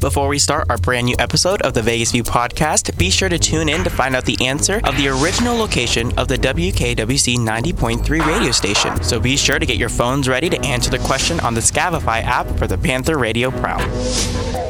Before we start our brand new episode of the Vegas View podcast, be sure to tune in to find out the answer of the original location of the WKWC 90.3 radio station. So be sure to get your phones ready to answer the question on the Scavify app for the Panther Radio Prowl.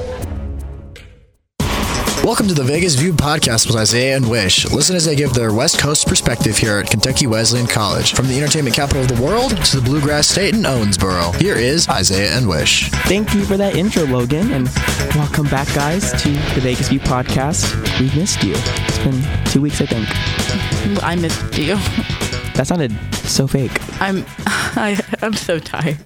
Welcome to the Vegas View podcast with Isaiah and Wish. Listen as they give their West Coast perspective here at Kentucky Wesleyan College. From the entertainment capital of the world to the bluegrass state in Owensboro, here is Isaiah and Wish. Thank you for that intro, Logan, and welcome back, guys, to the Vegas View podcast. We've missed you. It's been two weeks, I think. I missed you. That sounded so fake. I'm I, I'm so tired.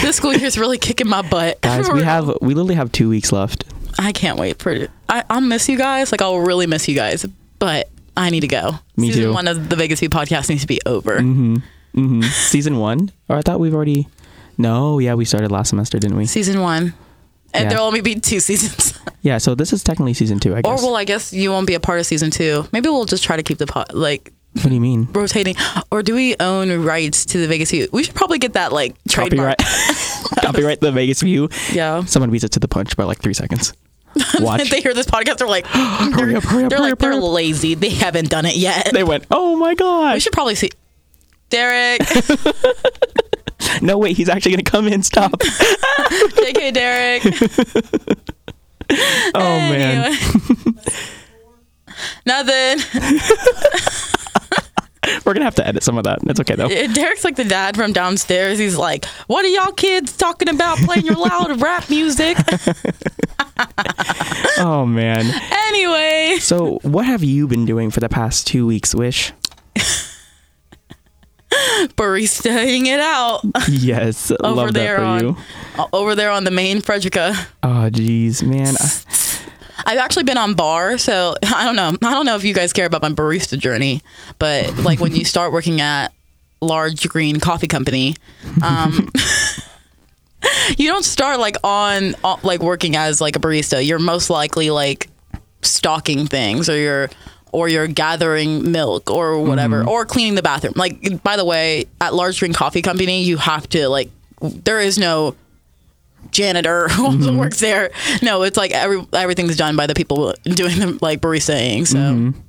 This school year's really kicking my butt. Guys, we have we literally have two weeks left. I can't wait for it. I, I'll miss you guys. Like I'll really miss you guys. But I need to go. Me Season too. one of the Vegas View podcast needs to be over. hmm Hmm. Season one? Or I thought we've already. No, yeah, we started last semester, didn't we? Season one. And Yeah. there'll only be two seasons. Yeah, so this is technically season two, I or well, I guess you won't be a part of season two. Maybe we'll just try to keep the pot like what do you mean? rotating. Or do we own rights to the Vegas View? We should probably get that like trademark. Copyright. Copyright the Vegas View. Yeah. Someone beats it to the punch by like three seconds. Watch. They hear this podcast, they're like, hurry up, hurry up, they're hurry like, up, they're up. lazy. They haven't done it yet. They went, oh my god. We should probably see Derek. No, wait, he's actually going to come in. Stop. JK Derek. Oh, man. Nothing. We're to have to edit some of that. It's okay, though. Derek's like the dad from downstairs. He's like, "What are y'all kids talking about? Playing your loud rap music?" Oh, man. anyway, So, what have you been doing for the past two weeks, Wish? baristaing it out Yes. over love that there for on you. over there on the main Frederica. Oh, jeez, man. I've actually been on bar, so I don't know. I don't know if you guys care about my barista journey, but like when you start working at large green coffee company, um, you don't start like on uh, like working as like a barista. You're most likely like stocking things, or you're or you're gathering milk or whatever, or cleaning the bathroom. Like by the way, at large green coffee company, you have to like there is no janitor who also mm-hmm. works there. No, it's like every everything's done by the people doing the like baristaing. So mm-hmm.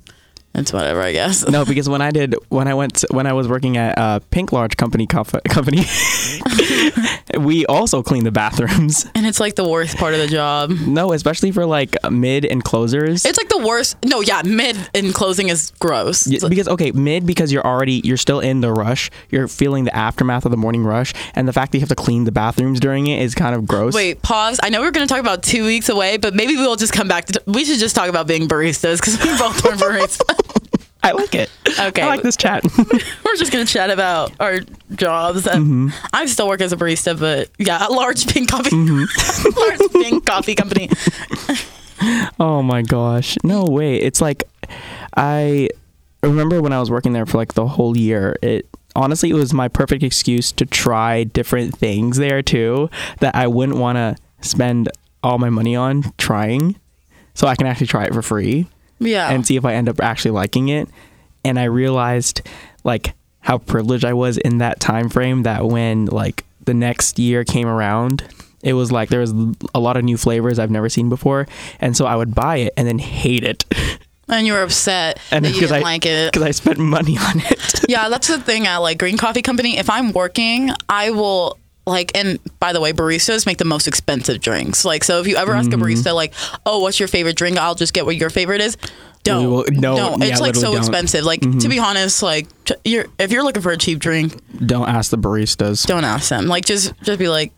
It's whatever, I guess. No, because when I did when I went when I was working at uh, Pink Large Company company, we also cleaned the bathrooms. And it's like the worst part of the job. No, especially for like mid and closers. It's like the worst. No, yeah, mid and closing is gross. Y- It's like- because okay, mid because you're already you're still in the rush. You're feeling the aftermath of the morning rush, and the fact that you have to clean the bathrooms during it is kind of gross. Wait, pause. I know we are going to talk about two weeks away, but maybe we'll just come back to. we should just talk about being baristas because we both are baristas. I like it. Okay. I like this chat. We're just going to chat about our jobs. And I still work as a barista, but yeah, a large pink coffee, mm-hmm. large pink coffee company. oh my gosh, no way! It's like I remember when I was working there for like the whole year. It honestly it was my perfect excuse to try different things there too that I wouldn't want to spend all my money on trying, so I can actually try it for free. Yeah. and see if I end up actually liking it. And I realized like how privileged I was in that time frame that when like the next year came around, it was like there was a lot of new flavors I've never seen before, and so I would buy it and then hate it, and you were upset and that you didn't I like it. because I spent money on it. Yeah, that's the thing at like Green Coffee Company. If I'm working, I will like and by the way, baristas make the most expensive drinks. Like so if you ever ask Mm-hmm. a barista like, "Oh, what's your favorite drink?" I'll just get what your favorite is. Don't. Will- no, don't. yeah, It's like so don't. Mm-hmm. expensive. Like to be honest, like you're if you're looking for a cheap drink, Don't ask the baristas. don't ask them. Like just just be like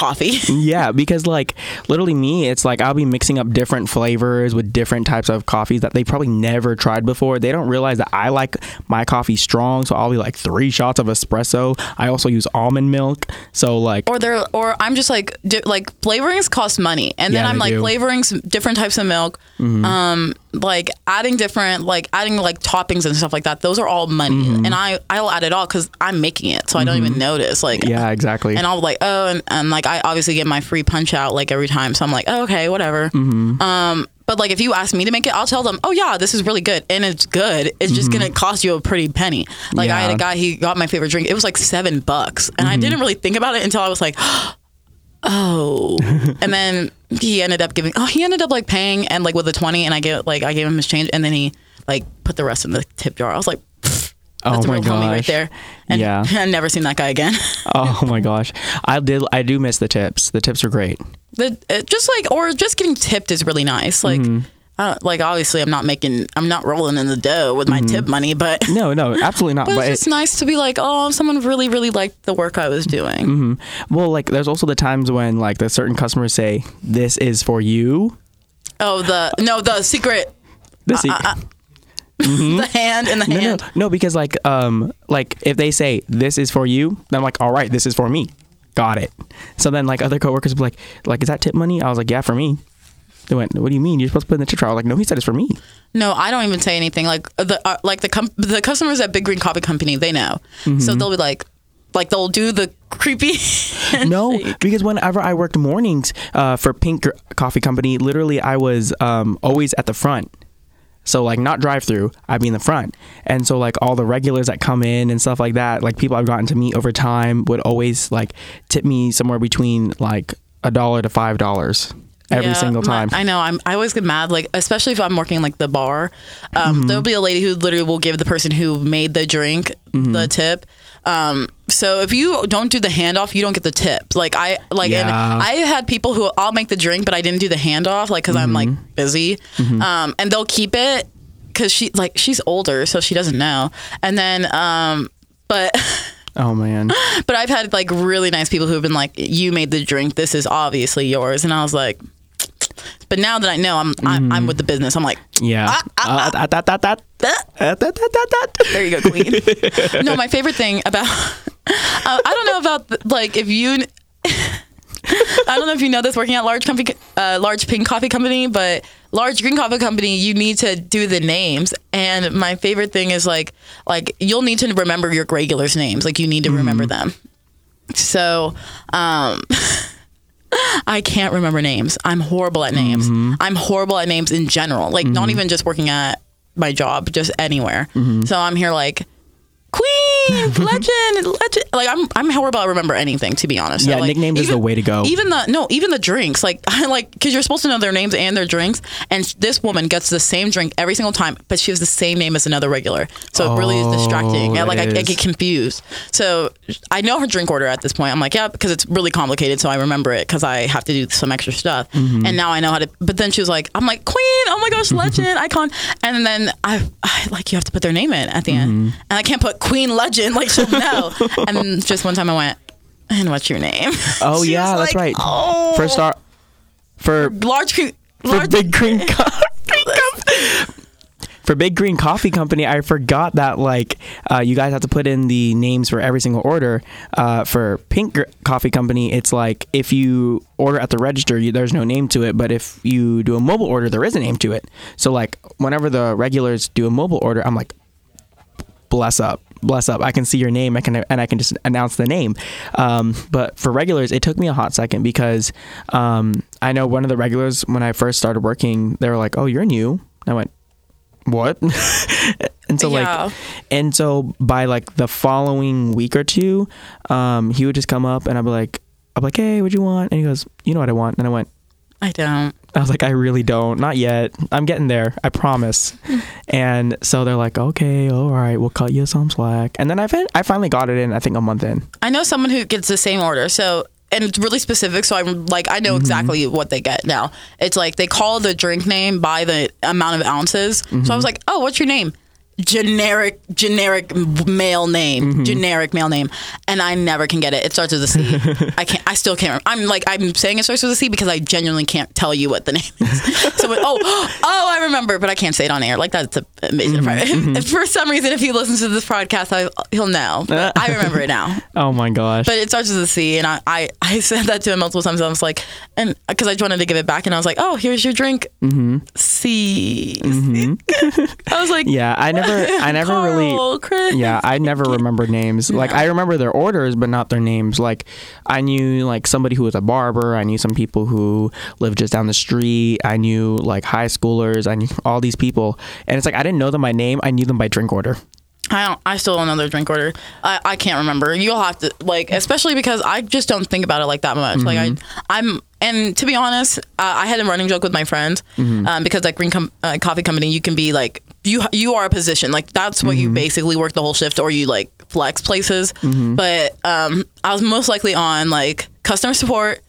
coffee. Yeah, because like literally me, it's like I'll be mixing up different flavors with different types of coffees that they probably never tried before. They don't realize that I like my coffee strong, so I'll be like three shots of espresso. I also use almond milk, so like or they're or I'm just like di- like flavorings cost money, and then Yeah, I'm like do. Mm-hmm. flavorings different types of milk, um, like adding different like adding like toppings and stuff like that. Those are all money, Mm-hmm. and I I'll add it all because I'm making it, so I don't even notice. Like yeah, exactly. and I'll be like oh, and, and like I obviously get my free punch out like every time, so I'm like oh, okay, whatever. Mm-hmm. Um, but like if you ask me to make it, I'll tell them, oh yeah, this is really good, and it's good. It's just gonna cost you a pretty penny. Like I had Mm-hmm. A guy, he got my favorite drink. It was like seven bucks, and I Mm-hmm. didn't really think about it until I was like, oh. and then he ended up giving. Oh, he ended up like paying and like with a twenty, and I gave like I gave him his change, and then he like put the rest in the tip jar. I was like, "Pfft, Oh that's a my homie right there. And Yeah. I've never seen that guy again. Oh my gosh. I did. I do miss the tips. The tips are great. the, just like or just getting tipped is really nice. Like. Mm-hmm. Uh, like obviously, I'm not making, I'm not rolling in the dough with my tip money, but No, no, absolutely not. but But it's it, nice to be like, oh, someone really, really liked the work I was doing. well, like, there's also the times when like the certain customers say, "This is for you." Oh, the no, the secret, The se- the hand in the no, no, hand. no, because like, um, like if they say, "This is for you," then I'm like, "All right, this is for me." Got it. So then like other coworkers will be like, "Like, is that tip money?" I was like, "Yeah, for me." They went, "What do you mean? You're supposed to put in the tip jar?" I was like, "No, he said it's for me." No, I don't even say anything. Like the uh, like the com- the customers at Big Green Coffee Company, they know, Mm-hmm. so they'll be like, like they'll do the creepy. No, handshake. because whenever I worked mornings uh, for Pink Coffee Company, literally I was um, always at the front. So like not drive through, I'd be in the front. And so like all the regulars that come in and stuff like that, like people I've gotten to meet over time would always like tip me somewhere between like a dollar to five dollars every Yeah, single my- time. I know. I'm. I always get mad. Like especially if I'm working like the bar, um, Mm-hmm. there'll be a lady who literally will give the person who made the drink Mm-hmm. the tip. Um, so if you don't do the handoff, you don't get the tip. Like I like, and Yeah. I had people who I'll make the drink, but I didn't do the handoff, like because I'm like Mm-hmm. busy, um, and they'll keep it because she like she's older, so she doesn't know. And then, um, but. oh man. But I've had like really nice people who have been like, "You made the drink. This is obviously yours." And I was like, "But now that I know, I'm I'm, I'm with the business. I'm like, Yeah. There you go, queen. no, my favorite thing about uh, I don't know about the- like if you. I don't know if you know this working at large company, uh, large pink coffee company, but large green coffee company, you need to do the names. And my favorite thing is like, like you'll need to remember your regulars' names. Like you need to remember them. So, um, I can't remember names. I'm horrible at names. Mm-hmm. I'm horrible at names in general. Like not mm-hmm. even just working at my job, just anywhere. Mm-hmm. So I'm here like Legend, legend. Like I'm, I'm horrible at remember anything to be honest. So, Yeah, like, nicknames is the way to go. Even the no, even the drinks. Like I like because you're supposed to know their names and their drinks. And this woman gets the same drink every single time, but she has the same name as another regular. So it really is distracting. Oh, And, like I, I get confused. So I know her drink order at this point. I'm like, yeah, because it's really complicated. So I remember it because I have to do some extra stuff. Mm-hmm. And now I know how to. But then she was like, I'm like, Queen. Oh my gosh, legend, icon. And then I, I like you have to put their name in at the end, Mm-hmm. and I can't put Queen Legend. Like she'll know. and then just one time I went, and what's your name? Oh She yeah, that's like, right. Oh, For star, for large, cre- for large big green coffee for big green coffee company i forgot that like uh, you guys have to put in the names for every single order uh, for pink Gr- coffee company it's like if you order at the register you, there's no name to it but if you do a mobile order there is a name to it so like whenever the regulars do a mobile order i'm like bless up bless up. I can see your name i can and i can just announce the name. Um, but for regulars it took me a hot second because um, i know one of the regulars when i first started working they were like oh you're new. I went what? And so Yeah. like and so by like the following week or two um, he would just come up and i'd be like i'd be like hey what do you want? And he goes you know what i want? And i went I don't. I was like, I really don't. Not yet. I'm getting there. I promise. and so they're like, okay, all right, we'll cut you some slack. And then I, fin- I finally got it in, I think, a month in. I know someone who gets the same order. So and it's really specific. So I'm like, I Mm-hmm. know exactly what they get now. It's like they call the drink name by the amount of ounces. So I Mm-hmm. was like, oh, what's your name? Generic, generic male name, Mm-hmm. generic male name, and I never can get it. It starts with a C. I can't. I still can't. Remember. I'm like I'm saying it starts with a C because I genuinely can't tell you what the name is. so oh oh I remember, but I can't say it on air. Like that's a amazing Mm-hmm. part. For some reason, if he listens to this podcast, I, he'll know. But I remember it now Oh my gosh. but it starts with a C, and I, I, I said that to him multiple times. I was like, and because I just wanted to give it back, and I was like, oh, here's your drink, C. I was like, yeah, I never, I never Carl, really. Chris. Yeah, I never remember names. Like I remember their orders, but not their names. Like I knew like somebody who was a barber. I knew some people who lived just down the street. I knew like high schoolers. I knew all these people, and it's like I didn't know them by name. I knew them by drink order. I don't. I still don't know their drink order. I, I can't remember. You'll have to like, especially because I just don't think about it like that much. Like I, I'm and to be honest, uh, I had a running joke with my friend um, because like Green Com- uh, Coffee Company, you can be like you you are a position like that's what you basically work the whole shift, or you like flex places. But um, I was most likely on like customer support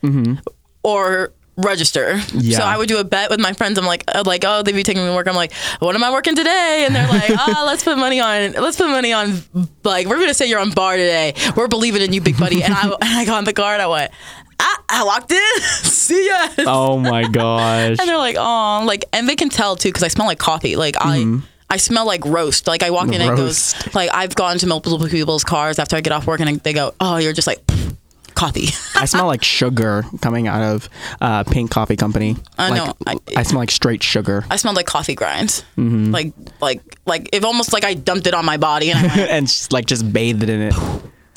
or register. Yeah. So I would do a bet with my friends. I'm like, uh, like, oh, they'd be taking me to work. I'm like, what am I working today? And they're like, ah, let's put money on, let's put money on, like, we're gonna say you're on bar today. We're believing in you, big buddy. And I, and I got on the car and I went, ah, I walked in. See ya. Oh my gosh. And they're like, oh, like, and they can tell too because I smell like coffee. Like I. I smell like roast. Like I walk in and it goes like I've gone to multiple people's cars after I get off work and they go, "Oh, you're just like coffee." I smell like sugar coming out of uh, Pink Coffee Company. I like, know. I, I- smell like straight sugar. I smelled like coffee grinds. Like like like it almost like I dumped it on my body and I and just, like just bathed in it.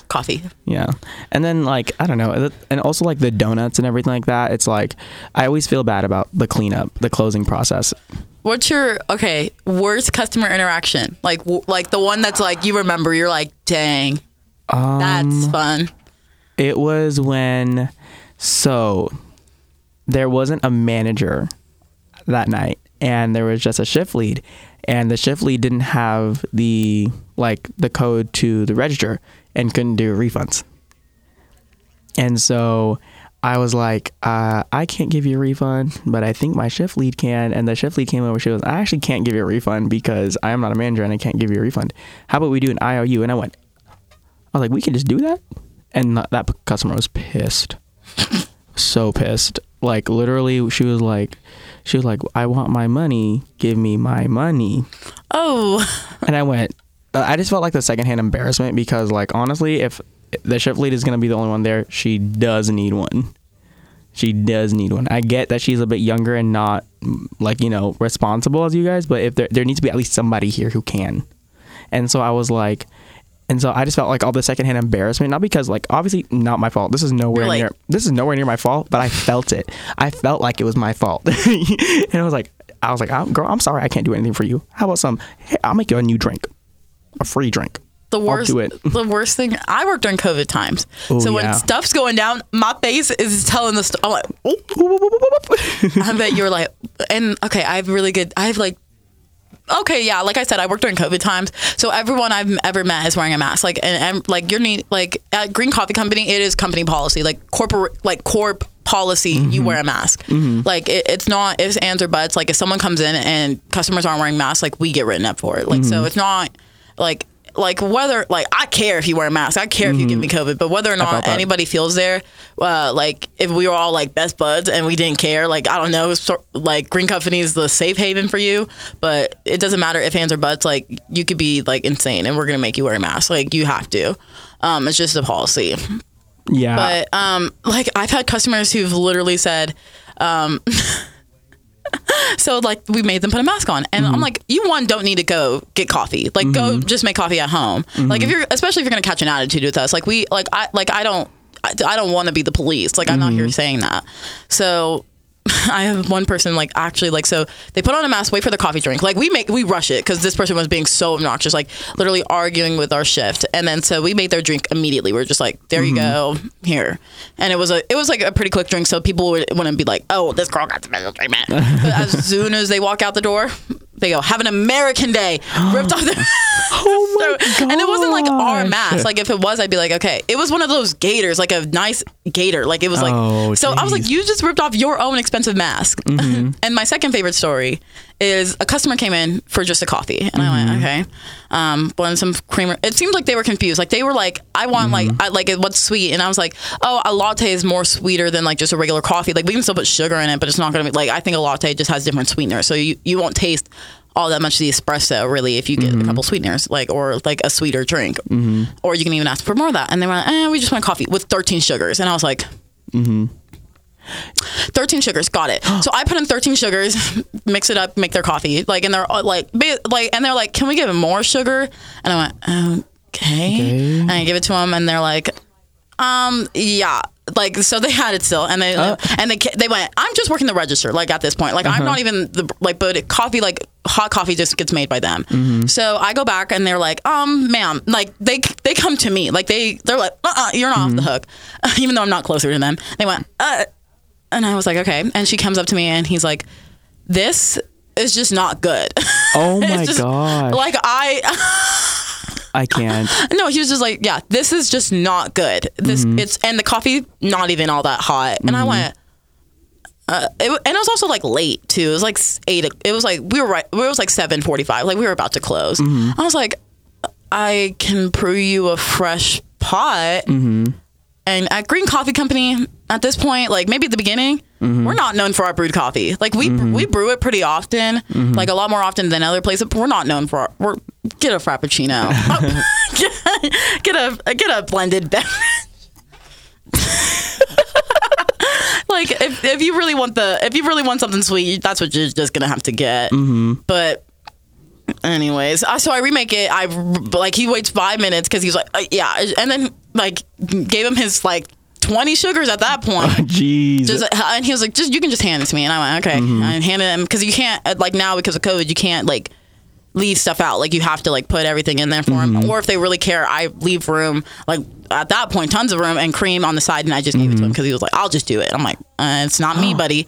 Coffee. Yeah. And then like I don't know, and also like the donuts and everything like that. It's like I always feel bad about the cleanup, the closing process. What's your okay worst customer interaction? Like w- like the one that's like you remember. You're like, dang, Um, that's fun. It was when so there wasn't a manager that night and there was just a shift lead and the shift lead didn't have the like the code to the register and couldn't do refunds. And so I was like, uh, I can't give you a refund, but I think my shift lead can. And the shift lead came over. She goes, I actually can't give you a refund because I am not a manager and I can't give you a refund. How about we do an IOU? And I went, I was like, we can just do that. And that- that customer was pissed, so pissed. Like literally, she was like, she was like, I want my money. Give me my money. Oh, And I went, uh, I just felt like the secondhand embarrassment because, like, honestly, if the shift lead is going to be the only one there, she does need one. She does need one. I get that she's a bit younger and not, like, you know, responsible as you guys, but if there, there needs to be at least somebody here who can. And so I was like, and so I just felt like all the secondhand embarrassment, not because like obviously not my fault. This is nowhere like- near this is nowhere near my fault, but I felt it. I felt like it was my fault, and I was like, I was like, I'm, girl, I'm sorry, I can't do anything for you. How about some? Hey, I'll make you a new drink, a free drink. the worst. do it. The worst thing. I worked during COVID times, Oh, so yeah. when stuff's going down, my face is telling the. story. I'm like, oh, I bet you're like, and okay, I have really good. I have like. Okay, yeah, like I said, I worked during COVID times, so everyone I've ever met is wearing a mask. Like, and, and like you're need like at Green Coffee Company, it is company policy, like corporate, like corp policy. You mm-hmm. wear a mask. Mm-hmm. Like it, it's not ifs, ands, or buts. Like if someone comes in and customers aren't wearing masks, like we get written up for it. Like so, mm-hmm. it's not like like whether like I care if you wear a mask, I care if you give me COVID, but whether or not anybody feels there, uh, like if we were all like best buds and we didn't care, like I don't know, so, like Green Company is the safe haven for you, but it doesn't matter if hands or butts, like you could be like insane and we're gonna make you wear a mask, like you have to. Um, it's just a policy. Yeah, But um, like I've had customers who've literally said, um, so like we made them put a mask on, and I'm mm-hmm. like, you one don't need to go get coffee. Like go mm-hmm. just make coffee at home. Like if mm-hmm. you're, especially if you're gonna catch an attitude with us, like we, like I, like I don't, I, I don't want to be the police. Like I'm not here saying that. So. I have one person like actually like so they put on a mask, wait for the coffee drink. Like we make we rush it because this person was being so obnoxious, like literally arguing with our shift. And then so we made their drink immediately. We are just like, there you mm-hmm. go, here. And it was a it was like a pretty quick drink, so people would, wouldn't be like, oh, this girl got the special treatment. as soon as they walk out the door, they go, have an American day, ripped off their. Oh my So- and it wasn't like our mask. Like if it was, I'd be like, okay. It was one of those gators, like a nice gator. Like it was like. Oh, so I was like, you just ripped off your own expensive mask. Mm-hmm. and my second favorite story is a customer came in for just a coffee, and I went, mm-hmm. okay, um, wanted some creamer. It seemed like they were confused. Like they were like, I want like, mm-hmm. I, like it what's sweet, and I was like, oh, a latte is more sweeter than like just a regular coffee. Like we can still put sugar in it, but it's not gonna be like. I think a latte just has different sweeteners, so you you won't taste all that much of the espresso really if you get a couple sweeteners like or like a sweeter drink. Or you can even ask for more of that. And they were like eh, we just want coffee with 13 sugars. And i was like 13 sugars got it. So i put in 13 sugars mix it up make their coffee. Like and they're like like and they're like can we give them more sugar? And i went okay, Okay. and i give it to them and they're like um yeah. Like so they had it still and they Uh. and they they went i'm just working the register like at this point. Like i'm not even the like but coffee like hot coffee just gets made by them so i go back and they're like um ma'am like they they come to me like they they're like uh-uh you're not off the hook even though i'm not closer to them they went uh And I was like, okay. And she comes up to me and he's like, this is just not good. Oh my just- gosh. Like I I can't. no, he was just like, yeah, this is just not good. This Mm-hmm. it's and the coffee not even all that hot. And I went. Uh, it, and it was also like late too. It was like eight. It was like we were right. It was like seven forty-five. Like we were about to close. Mm-hmm. I was like, I can brew you a fresh pot. Mm-hmm. And at Green Coffee Company, at this point, like maybe at the beginning, Mm-hmm. we're not known for our brewed coffee. Like we we brew it pretty often, Mm-hmm. like a lot more often than other places. But we're not known for our, we're get a frappuccino, get, get a get a blended beverage. Like if, if you really want the if you really want something sweet, that's what you're just gonna have to get. Mm-hmm. But anyways, I, so I remake it. I like he waits five minutes because he's like, uh, yeah, and then like gave him his like twenty sugars at that point. Jeez. Just, and he was like, just you can just hand it to me, and I went, okay. Mm-hmm. And handed him because you can't uh, like now because of COVID, you can't like leave stuff out. Like you have to like put everything in there for Mm-hmm. him. Or if they really care, I leave room like at that point, tons of room and cream on the side, and I just gave it to him Mm-hmm. because he was like, I'll just do it. I'm like, uh, it's not me, buddy,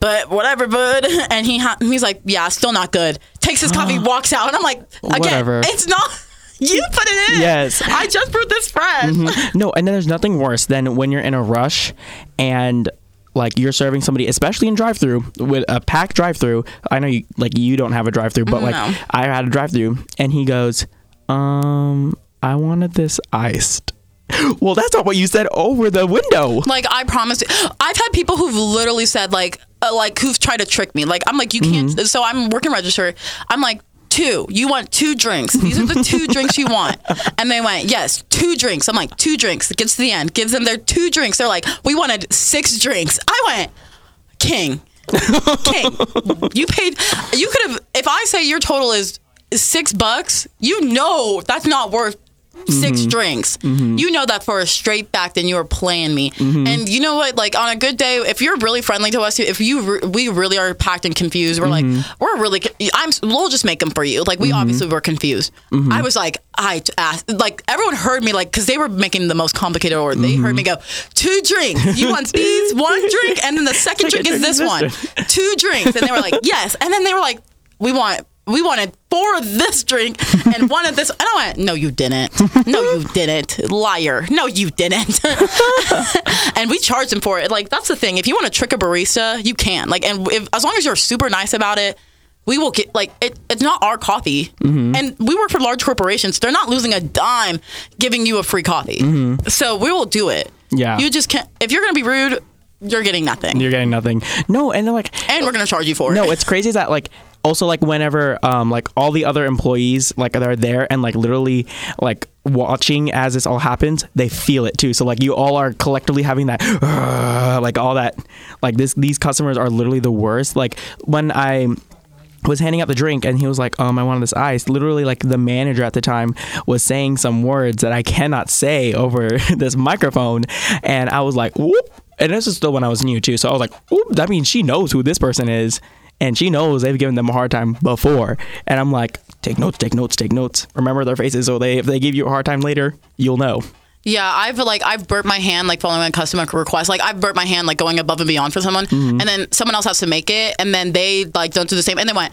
but whatever, bud. And he ha- he's like, yeah, still not good. Takes his coffee, walks out, and I'm like, again, Whatever. it's not. You put it in. Yes. I just brewed this fresh. No, and then there's nothing worse than when you're in a rush and like you're serving somebody, especially in drive-through with a packed drive-through. I know you like you don't have a drive-through, but like No. I had a drive-through, and he goes, "Um, I wanted this iced." Well, that's not what you said over the window. Like I promise, I've had people who've literally said like, uh, like who've tried to trick me. Like I'm like, you can't. Mm-hmm. So I'm working register. I'm like. Two. You want two drinks. These are the two drinks you want. And they went, yes, two drinks. I'm like, two drinks. It gets to the end, gives them their two drinks. They're like, we wanted six drinks. I went, King, King, you paid. You could have. If I say your total is six bucks, you know that's not worth 6 mm-hmm. drinks. Mm-hmm. You know that for a straight back, then you are playing me. Mm-hmm. And you know what? Like on a good day, if you're really friendly to us, if you re- we really are packed and confused, we're like we're really. I'm. We'll just make them for you. Like we obviously were confused. I was like I asked like everyone heard me like because they were making the most complicated order. They heard me go two drinks. You want these one drink, and then the second drink is this one. Two drinks, and they were like yes, and then they were like we want we wanted four of this drink and one of this. And I went, no, you didn't. No, you didn't. Liar. No, you didn't. and we charged him for it. Like, that's the thing. If you want to trick a barista, you can. Like, and if, as long as you're super nice about it, we will get like it, it's not our coffee mm-hmm. and we work for large corporations they're not losing a dime giving you a free coffee mm-hmm. so we will do it Yeah. you just can't if you're gonna be rude you're getting nothing You're getting nothing. No, and they're like and we're gonna charge you for it no, it's crazy is that like also like whenever um like all the other employees like are there and like literally like watching as this all happens, they feel it too. So like you all are collectively having that like all that like this these customers are literally the worst. Like when I was handing out the drink and he was like, um, I wanted this ice. Literally, like the manager at the time was saying some words that I cannot say over this microphone. And I was like, whoop. And this is still when I was new too. So I was like, whoop, that means she knows who this person is. And she knows they've given them a hard time before. And I'm like, take notes, take notes, take notes. Remember their faces so they if they give you a hard time later, you'll know. Yeah, I've like I've burnt my hand like following a customer request. Like I've burnt my hand like going above and beyond for someone, Mm-hmm. and then someone else has to make it, and then they like don't do the same, and they went,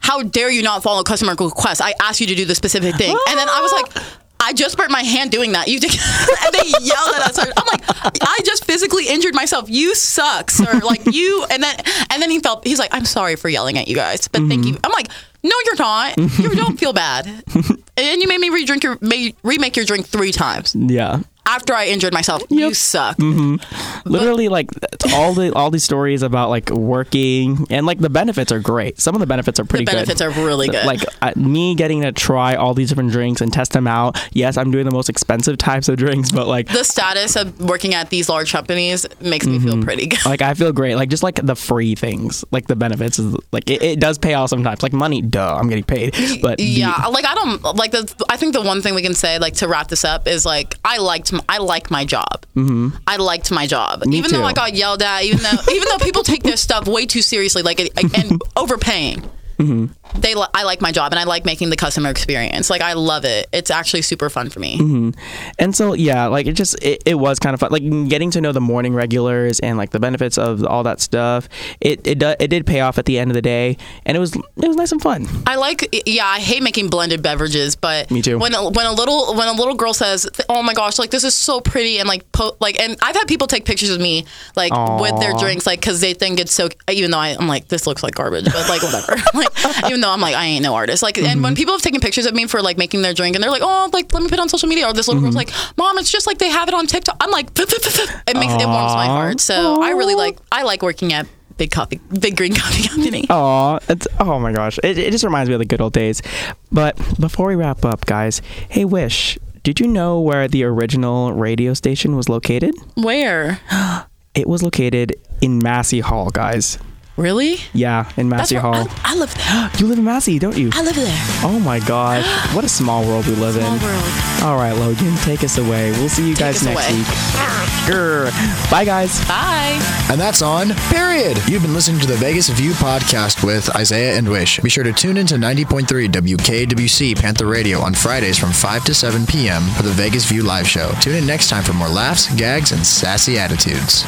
"How dare you not follow customer request? I asked you to do the specific thing," and then I was like. I just burnt my hand doing that. You did, and they yelled at us. I'm like, I just physically injured myself. You suck, sir. Like you, and then and then he felt he's like, I'm sorry for yelling at you guys, but thank you. Mm-hmm. I'm like, no, you're not. You don't feel bad. and you made me re-drink your made, remake your drink three times Yeah. After I injured myself. You suck. literally like all the all these stories about like working and like the benefits are great some of the benefits are pretty good. The benefits good are really good. like uh, me getting to try all these different drinks and test them out yes i'm doing the most expensive types of drinks but like the status of working at these large companies makes me feel pretty good. like i feel great like just like the free things like the benefits is like it, it does pay off sometimes like money duh i'm getting paid but the- yeah, like I don't like the. I think the one thing we can say, like to wrap this up, is like I liked I like my job. Mm-hmm. I liked my job, even though. I got yelled at, even though even though people take their stuff way too seriously, like and overpaying. They li- I like my job and I like making the customer experience. Like I love it. It's actually super fun for me. Mm-hmm. And so yeah, like it just it, it was kind of fun. Like getting to know the morning regulars and like the benefits of all that stuff. It it do, it did pay off at the end of the day, and it was it was nice and fun. I like yeah, I hate making blended beverages, but Me too. When a, when a little when a little girl says, "Oh my gosh, like this is so pretty," and like po- like and I've had people take pictures of me like with their drinks like cuz they think it's so even though I, I'm like this looks like garbage, but like whatever. like even though I'm like I ain't no artist. Like and Mm-hmm. when people have taken pictures of me for like making their drink and they're like, "Oh, like let me put it on social media," or this little girl's like, Mm-hmm. "Mom, it's just like they have it on TikTok." I'm like, it makes it warms my heart. So I really like I like working at Big Coffee, Big Green Coffee Company. Aw, it's, oh my gosh, it, it just reminds me of the good old days. But before we wrap up, guys, hey Wish, did you know where the original radio station was located? Where? It was located in Massey Hall, guys. Really? Yeah, in Massey Hall. I, I live there. You live in Massey, don't you? I live there. Oh my gosh, what a small world we live Small in. world. All right, Logan, take us away. We'll see you guys next away. week. Grr. Bye, guys. Bye. And that's on Period. You've been listening to the Vegas View podcast with Isaiah and Wish. Be sure to tune into 90.3 WKWC Panther Radio on Fridays from 5 to 7 p.m. for the Vegas View live show. Tune in next time for more laughs, gags, and sassy attitudes.